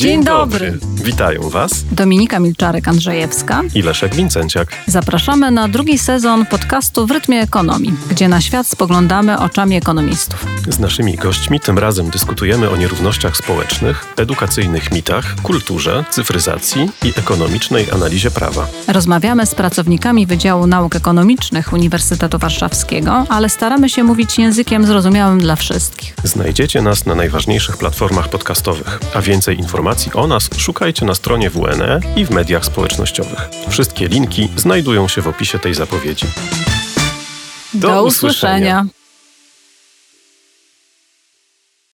Dzień dobry. Witają Was Dominika Milczarek-Andrzejewska. i Leszek Wincenciak. Zapraszamy na drugi sezon podcastu w rytmie ekonomii, gdzie na świat spoglądamy oczami ekonomistów. Z naszymi gośćmi tym razem dyskutujemy o nierównościach społecznych, edukacyjnych mitach, kulturze, cyfryzacji i ekonomicznej analizie prawa. Rozmawiamy z pracownikami Wydziału Nauk Ekonomicznych Uniwersytetu Warszawskiego, ale staramy się mówić językiem zrozumiałym dla wszystkich. Znajdziecie nas na najważniejszych platformach podcastowych, a więcej informacji o nas szukajcie na stronie WNE i w mediach społecznościowych. Wszystkie linki znajdują się w opisie tej zapowiedzi. Do, usłyszenia.